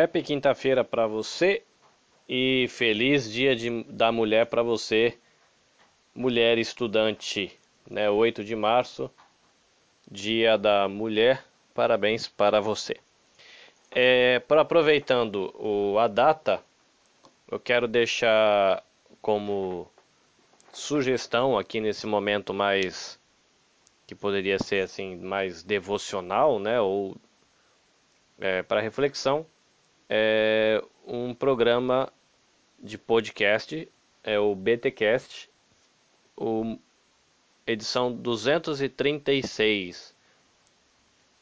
Happy quinta-feira para você e feliz dia de, da mulher para você, mulher estudante, né? 8 de março, dia da mulher, parabéns para você. É, aproveitando o, a data, eu quero deixar como sugestão aqui nesse momento mais que poderia ser assim mais devocional, né? Ou é, para reflexão é um programa de podcast, é o BTcast, o, edição 236.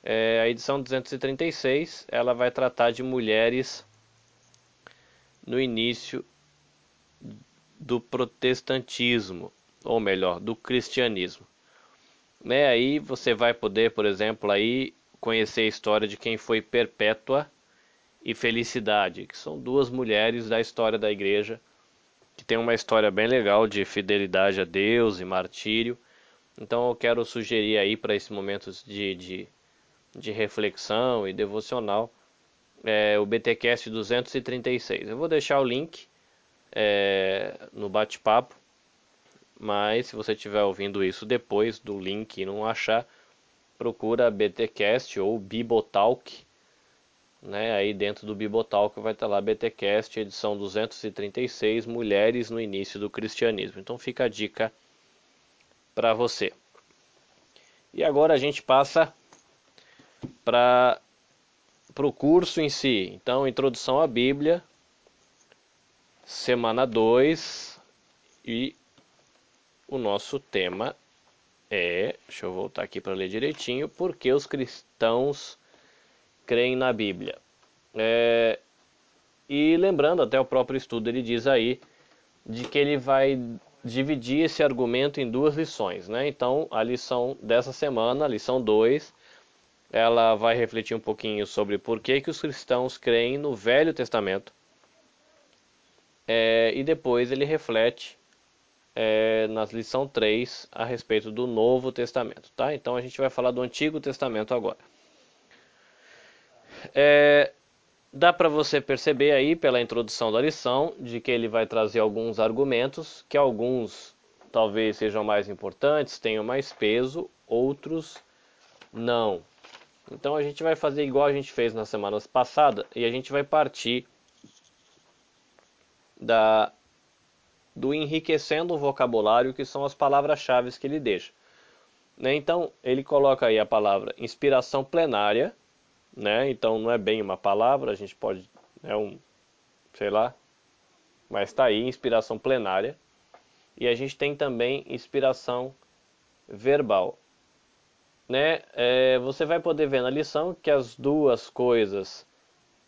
É, a edição 236 ela vai tratar de mulheres no início do protestantismo, ou melhor, do cristianismo. Né, aí você vai poder, por exemplo, aí conhecer a história de quem foi Perpétua e Felicidade, que são duas mulheres da história da igreja, que tem uma história bem legal de fidelidade a Deus e martírio. Então eu quero sugerir aí para esse momento de, de, de, reflexão e devocional é, o BTcast 236. Eu vou deixar o link é, no bate-papo, mas se você estiver ouvindo isso depois do link e não achar, procura BTcast ou Bibotalk né? Aí dentro do Bibotalk vai estar lá BTcast, edição 236, Mulheres no início do cristianismo. Então fica a dica para você. E agora a gente passa para o curso em si. Então, introdução à Bíblia, semana 2 e o nosso tema é, deixa eu voltar aqui para ler direitinho, porque os cristãos creem na Bíblia. É, e lembrando, até o próprio estudo ele diz aí, de que ele vai dividir esse argumento em duas lições. Né? Então, a lição dessa semana, a lição 2, ela vai refletir um pouquinho sobre por que, que os cristãos creem no Velho Testamento. É, e depois ele reflete é, na lição 3 a respeito do Novo Testamento. Tá? Então a gente vai falar do Antigo Testamento agora. É, dá para você perceber aí pela introdução da lição de que ele vai trazer alguns argumentos, que alguns talvez sejam mais importantes, tenham mais peso, outros não. Então a gente vai fazer igual a gente fez na semana passada e a gente vai partir da do enriquecendo o vocabulário, que são as palavras-chave que ele deixa. Né? Então, ele coloca aí a palavra inspiração plenária, né? Então não é bem uma palavra, a gente pode é um, sei lá, mas está aí inspiração plenária. E a gente tem também inspiração verbal. Né? É, você vai poder ver na lição que as duas coisas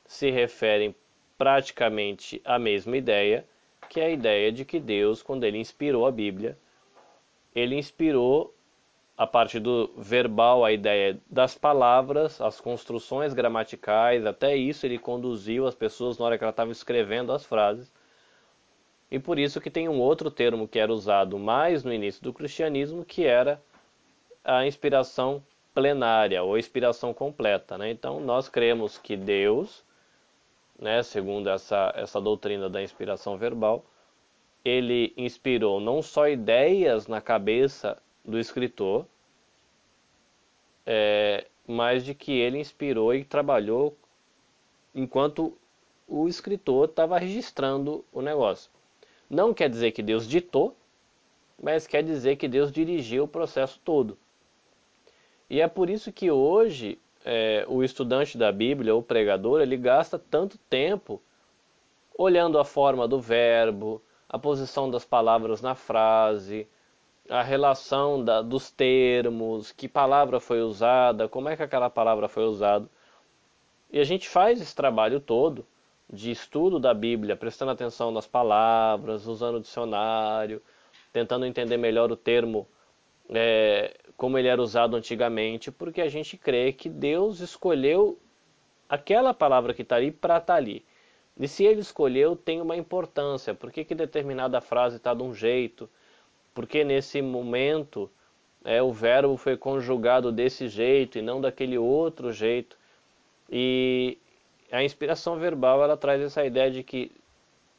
se referem praticamente à mesma ideia, que é a ideia de que Deus, quando ele inspirou a Bíblia, ele inspirou a parte do verbal, a ideia das palavras, as construções gramaticais, até isso ele conduziu as pessoas na hora que ela estava escrevendo as frases. E por isso que tem um outro termo que era usado mais no início do cristianismo, que era a inspiração plenária ou inspiração completa. Né? Então nós cremos que Deus, né, segundo essa, essa doutrina da inspiração verbal, ele inspirou não só ideias na cabeça do escritor, é, mas de que ele inspirou e trabalhou enquanto o escritor estava registrando o negócio. Não quer dizer que Deus ditou, mas quer dizer que Deus dirigiu o processo todo. E é por isso que hoje é, o estudante da Bíblia, o pregador, ele gasta tanto tempo olhando a forma do verbo, a posição das palavras na frase, a relação da, dos termos, que palavra foi usada, como é que aquela palavra foi usada. E a gente faz esse trabalho todo de estudo da Bíblia, prestando atenção nas palavras, usando o dicionário, tentando entender melhor o termo, é, como ele era usado antigamente, porque a gente crê que Deus escolheu aquela palavra que está ali para estar tá ali. E se ele escolheu, tem uma importância. Por que, que determinada frase está de um jeito? Porque nesse momento é, o verbo foi conjugado desse jeito e não daquele outro jeito. E a inspiração verbal ela traz essa ideia de que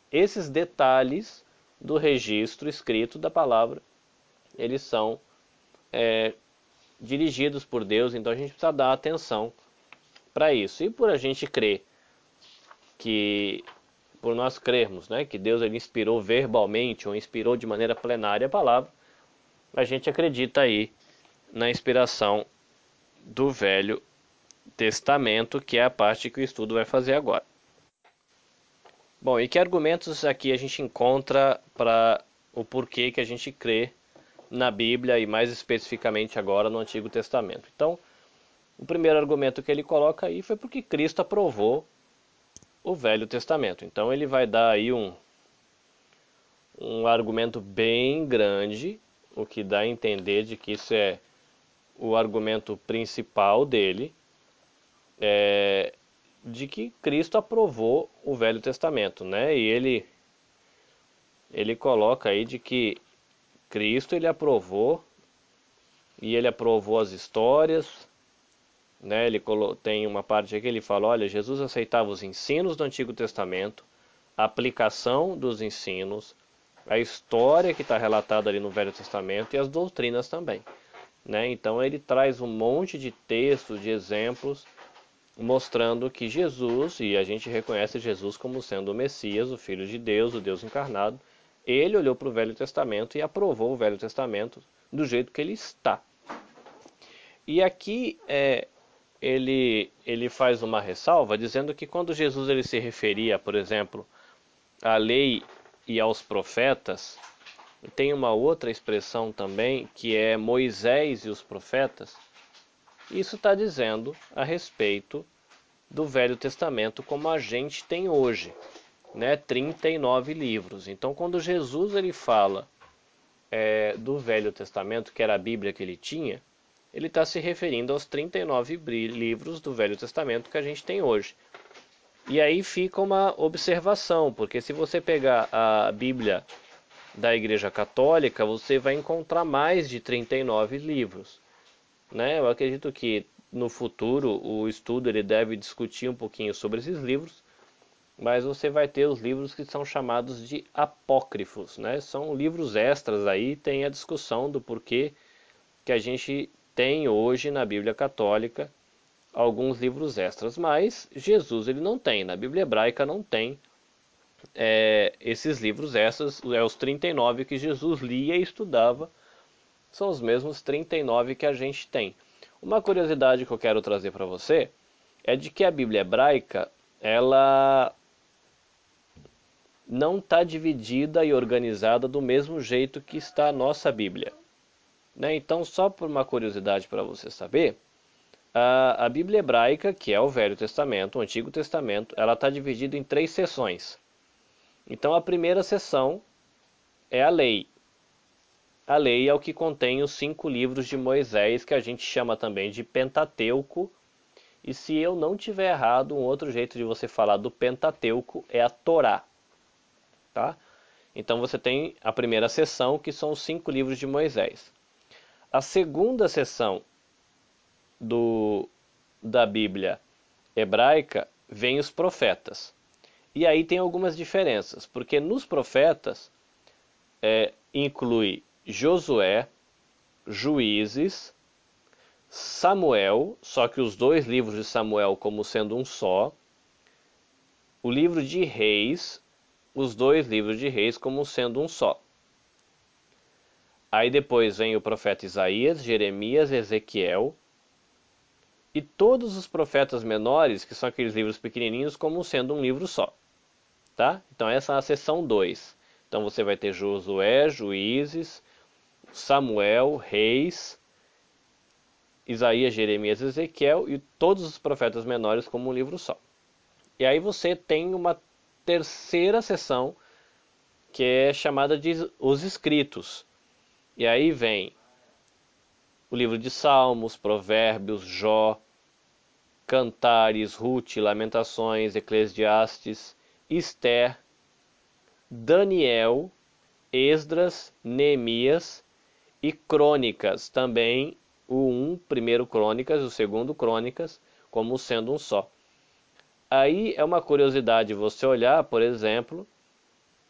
esses detalhes do registro escrito da palavra eles são é, dirigidos por Deus, então a gente precisa dar atenção para isso. E por a gente crer que, por nós crermos, né, que Deus ele inspirou verbalmente ou inspirou de maneira plenária a palavra, a gente acredita aí na inspiração do Velho Testamento, que é a parte que o estudo vai fazer agora. Bom, e que argumentos aqui a gente encontra para o porquê que a gente crê na Bíblia e mais especificamente agora no Antigo Testamento. Então, o primeiro argumento que ele coloca aí foi porque Cristo aprovou o Velho Testamento. Então ele vai dar aí um um argumento bem grande, o que dá a entender de que isso é o argumento principal dele, é, de que Cristo aprovou o Velho Testamento, né? E ele ele coloca aí de que Cristo ele aprovou e ele aprovou as histórias, né? Ele tem uma parte aqui que ele fala, olha, Jesus aceitava os ensinos do Antigo Testamento, a aplicação dos ensinos, a história que está relatada ali no Velho Testamento e as doutrinas também. Né? Então ele traz um monte de textos, de exemplos, mostrando que Jesus, e a gente reconhece Jesus como sendo o Messias, o Filho de Deus, o Deus encarnado, ele olhou para o Velho Testamento e aprovou o Velho Testamento do jeito que ele está. E aqui é, ele, ele faz uma ressalva dizendo que quando Jesus ele se referia, por exemplo, à lei e aos profetas, tem uma outra expressão também que é Moisés e os profetas. Isso está dizendo a respeito do Velho Testamento como a gente tem hoje né, 39 livros. Então, quando Jesus ele fala é, do Velho Testamento, que era a Bíblia que ele tinha, ele está se referindo aos 39 livros do Velho Testamento que a gente tem hoje. E aí fica uma observação, porque se você pegar a Bíblia da Igreja Católica, você vai encontrar mais de 39 livros. Né? Eu acredito que no futuro o estudo ele deve discutir um pouquinho sobre esses livros, mas você vai ter os livros que são chamados de apócrifos, né? São livros extras aí, tem a discussão do porquê que a gente tem hoje na Bíblia Católica alguns livros extras, mas Jesus ele não tem, na Bíblia Hebraica não tem é, esses livros extras, é os 39 que Jesus lia e estudava, são os mesmos 39 que a gente tem. Uma curiosidade que eu quero trazer para você é de que a Bíblia Hebraica ela não está dividida e organizada do mesmo jeito que está a nossa Bíblia. Né? Então, só por uma curiosidade para você saber, a, a, Bíblia hebraica, que é o Velho Testamento, o Antigo Testamento, ela está dividida em três seções. Então, a primeira seção é a lei. A lei é o que contém os cinco livros de Moisés, que a gente chama também de Pentateuco. E se eu não tiver errado, um outro jeito de você falar do Pentateuco é a Torá. Tá? Então você tem a primeira seção, que são os cinco livros de Moisés. A segunda seção do, da Bíblia hebraica vem os profetas. E aí tem algumas diferenças, porque nos profetas é, inclui Josué, Juízes, Samuel, só que os dois livros de Samuel como sendo um só, o livro de Reis, os dois livros de Reis como sendo um só. Aí depois vem o profeta Isaías, Jeremias, Ezequiel e todos os profetas menores, que são aqueles livros pequenininhos, como sendo um livro só. Tá? Então essa é a seção 2. Então você vai ter Josué, Juízes, Samuel, Reis, Isaías, Jeremias, Ezequiel e todos os profetas menores como um livro só. E aí você tem uma terceira seção, que é chamada de os escritos. E aí vem o livro de Salmos, Provérbios, Jó, Cantares, Ruth, Lamentações, Eclesiastes, Esther, Daniel, Esdras, Neemias e Crônicas, também o um primeiro Crônicas, o segundo Crônicas, como sendo um só. Aí é uma curiosidade você olhar, por exemplo,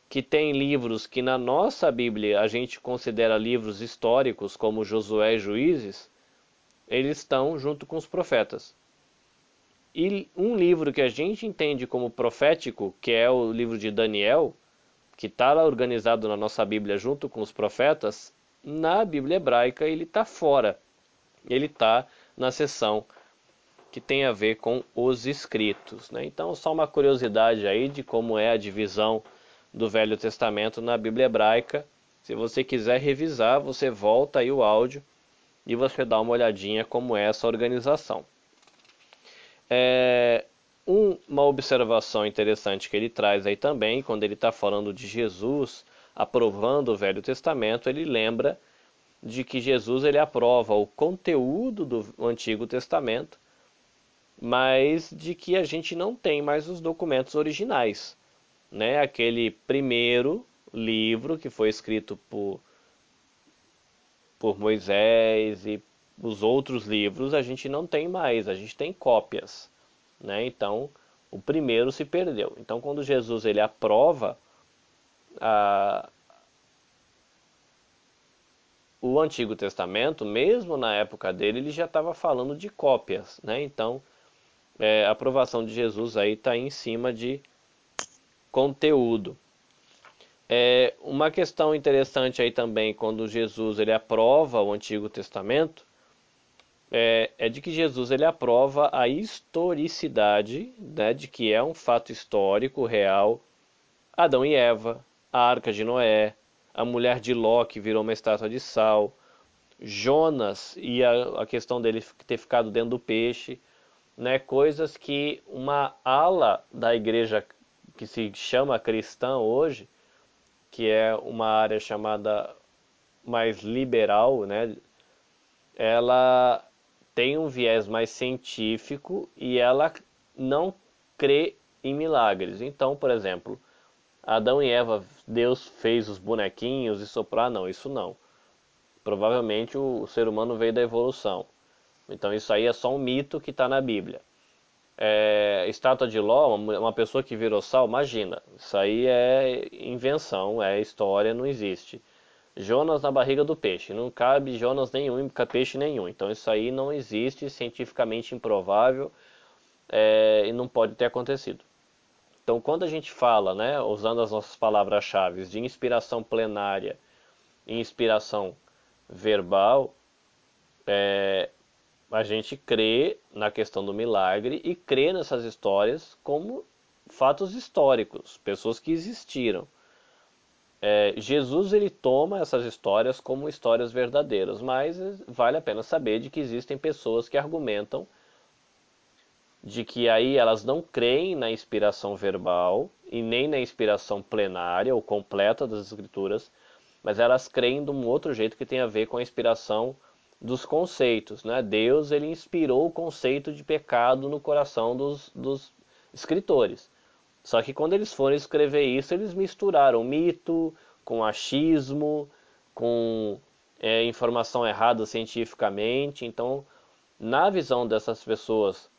que tem livros que na nossa Bíblia a gente considera livros históricos, como Josué e Juízes, eles estão junto com os profetas. E um livro que a gente entende como profético, que é o livro de Daniel, que está organizado na nossa Bíblia junto com os profetas, na Bíblia hebraica ele está fora. Ele está na seção que tem a ver com os escritos. Né? Então, só uma curiosidade aí de como é a divisão do Velho Testamento na Bíblia hebraica. Se você quiser revisar, você volta aí o áudio e você dá uma olhadinha como é essa organização. É, um, uma observação interessante que ele traz aí também, quando ele está falando de Jesus aprovando o Velho Testamento, ele lembra de que Jesus ele aprova o conteúdo do Antigo Testamento, mas de que a gente não tem mais os documentos originais, né? Aquele primeiro livro que foi escrito por por Moisés e os outros livros a gente não tem mais, a gente tem cópias, né? Então o primeiro se perdeu. Então quando Jesus ele aprova a, o Antigo Testamento, mesmo na época dele, ele já estava falando de cópias, né? Então é, a aprovação de Jesus aí está em cima de conteúdo. É, uma questão interessante aí também, quando Jesus ele aprova o Antigo Testamento, é, é, de que Jesus ele aprova a historicidade, né, de que é um fato histórico, real, Adão e Eva, a Arca de Noé, a mulher de Ló que virou uma estátua de sal, Jonas e a, a questão dele ter ficado dentro do peixe, né, coisas que uma ala da igreja que se chama cristã hoje, que é uma área chamada mais liberal, né, ela tem um viés mais científico e ela não crê em milagres. Então, por exemplo, Adão e Eva, Deus fez os bonequinhos e soprou, ah, não, isso não. Provavelmente o, ser humano veio da evolução. Então isso aí é só um mito que está na Bíblia. É, estátua de Ló, uma pessoa que virou sal, imagina. Isso aí é invenção, é história, não existe. Jonas na barriga do peixe. Não cabe Jonas nenhum e peixe nenhum. Então isso aí não existe, cientificamente improvável é, e não pode ter acontecido. Então quando a gente fala, né, usando as nossas palavras-chave de inspiração plenária e inspiração verbal, é, a gente crê na questão do milagre e crê nessas histórias como fatos históricos, pessoas que existiram. É, Jesus ele toma essas histórias como histórias verdadeiras, mas vale a pena saber de que existem pessoas que argumentam de que aí elas não creem na inspiração verbal e nem na inspiração plenária ou completa das escrituras, mas elas creem de um outro jeito que tem a ver com a inspiração dos conceitos, né? Deus ele inspirou o conceito de pecado no coração dos, dos escritores. Só que quando eles foram escrever isso, eles misturaram mito com achismo, com é, informação errada cientificamente. Então, na visão dessas pessoas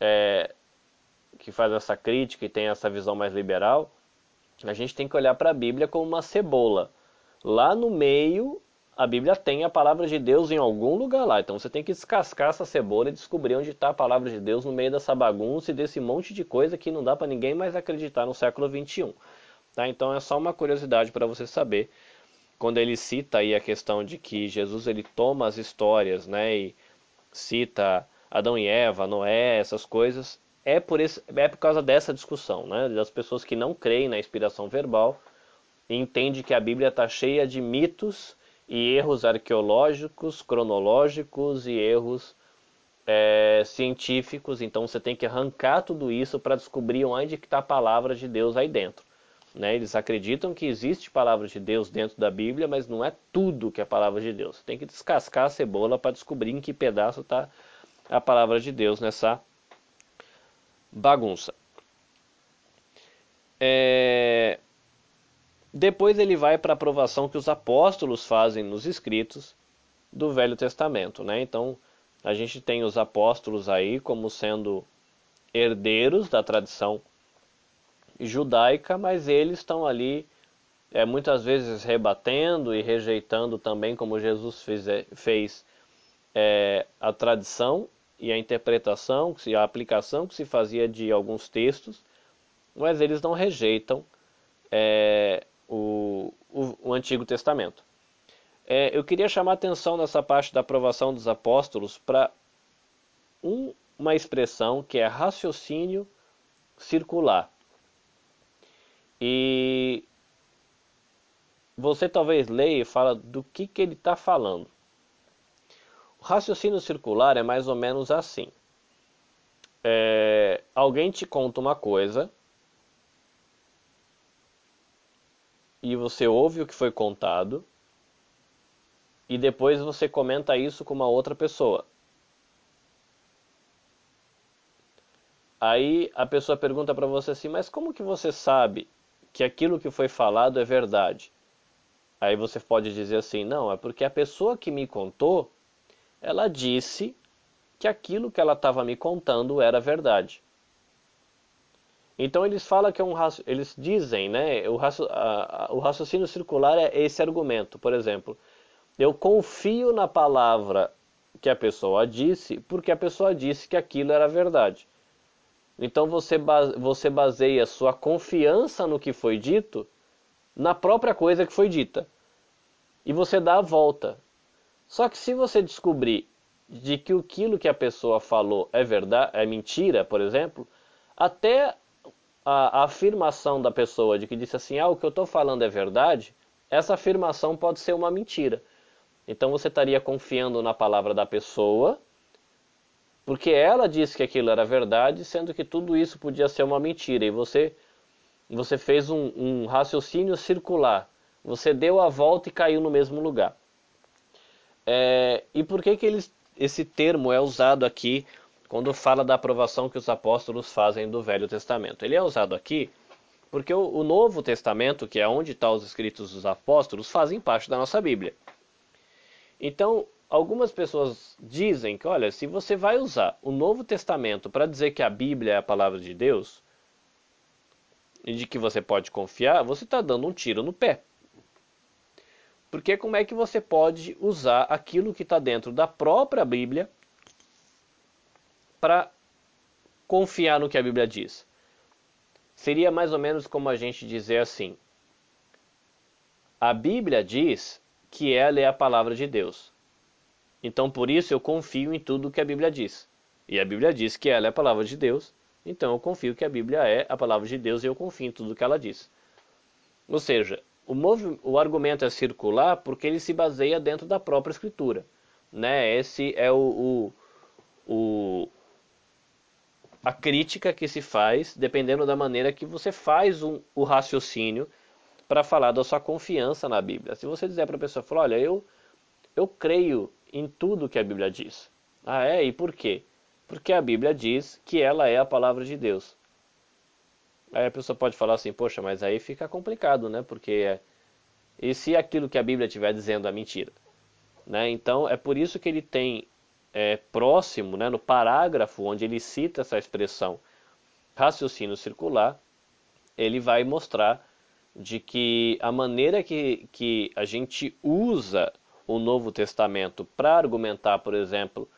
é, que faz essa crítica e tem essa visão mais liberal, a gente tem que olhar para a Bíblia como uma cebola. Lá no meio a Bíblia tem a palavra de Deus em algum lugar lá. Então você tem que descascar essa cebola e descobrir onde está a palavra de Deus no meio dessa bagunça e desse monte de coisa que não dá para ninguém mais acreditar no século 21. Tá? Então é só uma curiosidade para você saber. Quando ele cita aí a questão de que Jesus ele toma as histórias, né, e cita Adão e Eva, Noé, essas coisas, é por esse, é por causa dessa discussão, né, das pessoas que não creem na inspiração verbal e entende que a Bíblia está cheia de mitos e erros arqueológicos, cronológicos e erros é, científicos. Então você tem que arrancar tudo isso para descobrir onde está a palavra de Deus aí dentro. Né? Eles acreditam que existe palavra de Deus dentro da Bíblia, mas não é tudo que é palavra de Deus. Você tem que descascar a cebola para descobrir em que pedaço está a palavra de Deus nessa bagunça. É... Depois ele vai para a aprovação que os apóstolos fazem nos escritos do Velho Testamento, né? Então a gente tem os apóstolos aí como sendo herdeiros da tradição judaica, mas eles estão ali é, muitas vezes rebatendo e rejeitando também, como Jesus fez, é, fez é, a tradição e a interpretação, a aplicação que se fazia de alguns textos, mas eles não rejeitam é, o, o, o, Antigo Testamento. É, eu queria chamar a atenção nessa parte da aprovação dos apóstolos para um, uma expressão que é raciocínio circular. E você talvez leia e fala do que, que ele está falando. O raciocínio circular é mais ou menos assim. É, alguém te conta uma coisa e você ouve o que foi contado e depois você comenta isso com uma outra pessoa. Aí a pessoa pergunta para você assim: "Mas como que você sabe que aquilo que foi falado é verdade?" Aí você pode dizer assim: "Não, é porque a pessoa que me contou, ela disse que aquilo que ela estava me contando era verdade." Então eles falam que é um eles dizem, né, o, raci a, o raciocínio circular é esse argumento. Por exemplo, eu confio na palavra que a pessoa disse porque a pessoa disse que aquilo era verdade. Então você, base, você baseia sua confiança no que foi dito na própria coisa que foi dita. E você dá a volta. Só que se você descobrir de que aquilo que a pessoa falou é verdade, é mentira, por exemplo, até a, a afirmação da pessoa de que disse assim, ah, o que eu estou falando é verdade, essa afirmação pode ser uma mentira. Então você estaria confiando na palavra da pessoa, porque ela disse que aquilo era verdade, sendo que tudo isso podia ser uma mentira. E você, você fez um, um raciocínio circular. Você deu a volta e caiu no mesmo lugar. É, e por que, que eles, esse termo é usado aqui quando fala da aprovação que os apóstolos fazem do Velho Testamento. Ele é usado aqui porque o, o Novo Testamento, que é onde estão os escritos dos apóstolos, fazem parte da nossa Bíblia. Então, algumas pessoas dizem que, olha, se você vai usar o Novo Testamento para dizer que a Bíblia é a palavra de Deus e de que você pode confiar, você está dando um tiro no pé. Porque como é que você pode usar aquilo que está dentro da própria Bíblia para confiar no que a Bíblia diz. Seria mais ou menos como a gente dizer assim: a Bíblia diz que ela é a palavra de Deus. Então por isso eu confio em tudo que a Bíblia diz. E a Bíblia diz que ela é a palavra de Deus, então eu confio que a Bíblia é a palavra de Deus e eu confio em tudo que ela diz. Ou seja, o, o argumento é circular porque ele se baseia dentro da própria Escritura. Né? Esse é o, o, o a crítica que se faz, dependendo da maneira que você faz um, o raciocínio para falar da sua confiança na Bíblia. Se você dizer para a pessoa, olha, eu, eu creio em tudo que a Bíblia diz. Ah, é? E por quê? Porque a Bíblia diz que ela é a palavra de Deus. Aí a pessoa pode falar assim, poxa, mas aí fica complicado, né? Porque é... e se aquilo que a Bíblia estiver dizendo é mentira? Né? Então é por isso que ele tem é, próximo, né, no parágrafo onde ele cita essa expressão raciocínio circular, ele vai mostrar de que a maneira que, que a gente usa o Novo Testamento para argumentar, por exemplo,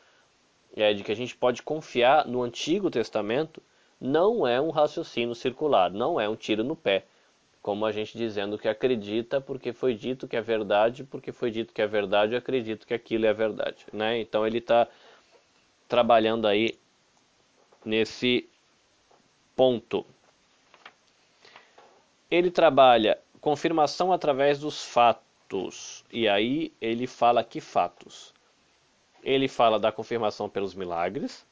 é, de que a gente pode confiar no Antigo Testamento, não é um raciocínio circular, não é um tiro no pé, como a gente dizendo que acredita porque foi dito que é verdade, porque foi dito que é verdade, eu acredito que aquilo é verdade, né? Então ele está trabalhando aí nesse ponto. Ele trabalha confirmação através dos fatos. E aí ele fala que fatos? Ele fala da confirmação pelos milagres,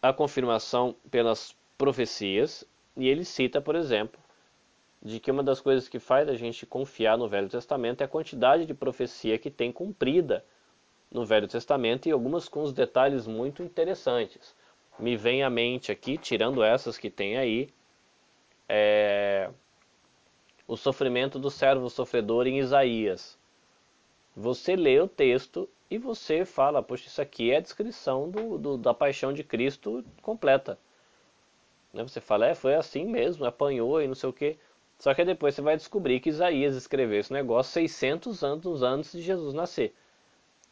a confirmação pelas profecias, e ele cita, por exemplo, de que uma das coisas que faz a gente confiar no Velho Testamento é a quantidade de profecia que tem cumprida no Velho Testamento e algumas com os detalhes muito interessantes. Me vem à mente aqui, tirando essas que tem aí, é... o sofrimento do servo sofredor em Isaías. Você lê o texto e você fala, poxa, isso aqui é a descrição do, do da paixão de Cristo completa. Né? Você fala, é, foi assim mesmo, apanhou e não sei o que. Só que depois você vai descobrir que Isaías escreveu esse negócio 600 anos antes de Jesus nascer.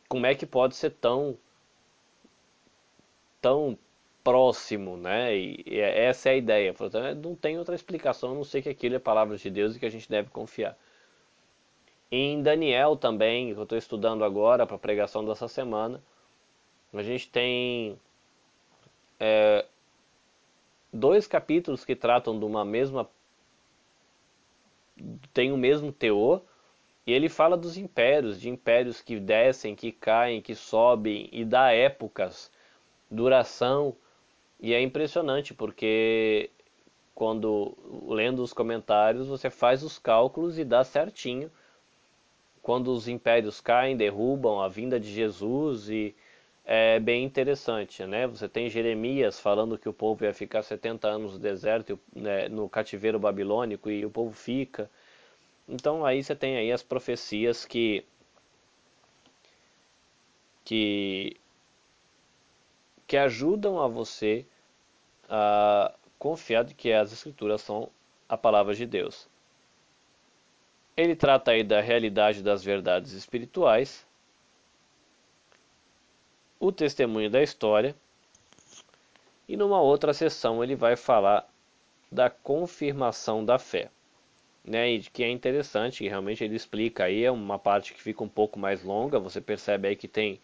Como é que pode ser tão tão próximo, né? E, é, essa é a ideia. Não tem outra explicação, a não sei que aquilo é palavra de Deus e que a gente deve confiar. Em Daniel também, que eu estou estudando agora para a pregação dessa semana, a gente tem é, dois capítulos que tratam de uma mesma. Tem o mesmo teor, e ele fala dos impérios, de impérios que descem, que caem, que sobem, e dá épocas, duração, e é impressionante porque quando lendo os comentários você faz os cálculos e dá certinho quando os impérios caem, derrubam a vinda de Jesus e é bem interessante, né? Você tem Jeremias falando que o povo ia ficar 70 anos no deserto, né, no cativeiro babilônico e o povo fica. Então aí você tem aí as profecias que que que ajudam a você a confiar de que as escrituras são a palavra de Deus. Ele trata aí da realidade das verdades espirituais, o testemunho da história, e numa outra sessão ele vai falar da confirmação da fé. Né, e que é interessante, que realmente ele explica aí, é uma parte que fica um pouco mais longa, você percebe aí que tem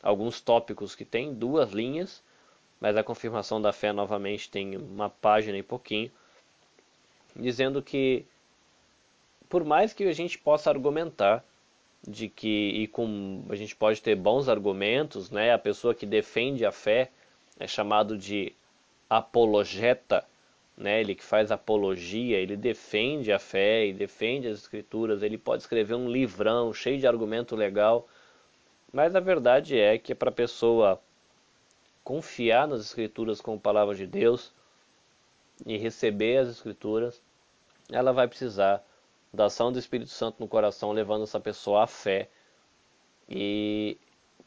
alguns tópicos que tem duas linhas, mas a confirmação da fé novamente tem uma página e pouquinho, dizendo que por mais que a gente possa argumentar de que e com a gente pode ter bons argumentos, né? A pessoa que defende a fé é chamado de apologeta, né? Ele que faz apologia, ele defende a fé e defende as escrituras, ele pode escrever um livrão cheio de argumento legal, mas a verdade é que para a pessoa confiar nas escrituras como palavra de Deus e receber as escrituras, ela vai precisar da ação do Espírito Santo no coração, levando essa pessoa à fé. E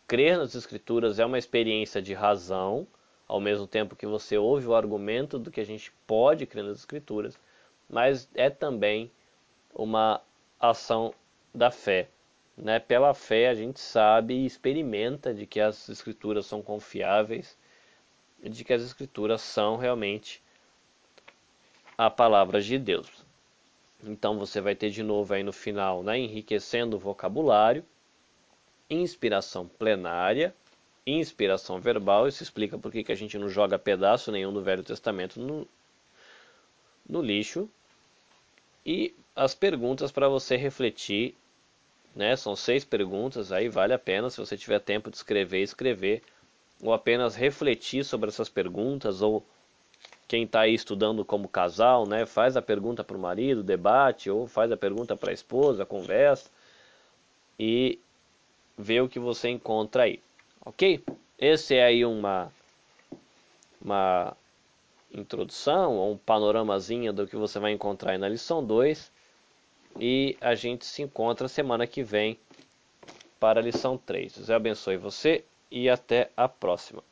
crer nas Escrituras é uma experiência de razão, ao mesmo tempo que você ouve o argumento do que a gente pode crer nas Escrituras, mas é também uma ação da fé. Né? Pela fé a gente sabe e experimenta de que as Escrituras são confiáveis, de que as Escrituras são realmente a palavra de Deus. Então você vai ter de novo aí no final, né, enriquecendo o vocabulário, inspiração plenária, inspiração verbal. Isso explica por que a gente não joga pedaço nenhum do Velho Testamento no, no lixo. E as perguntas para você refletir, né? São seis perguntas, aí vale a pena, se você tiver tempo de escrever, escrever, ou apenas refletir sobre essas perguntas, ou quem está aí estudando como casal, né, faz a pergunta para o marido, debate, ou faz a pergunta para a esposa, conversa, e vê o que você encontra aí, ok? Esse é aí uma, uma introdução, um panoramazinho do que você vai encontrar aí na lição 2, e a gente se encontra semana que vem para a lição 3. Deus abençoe você e até a próxima.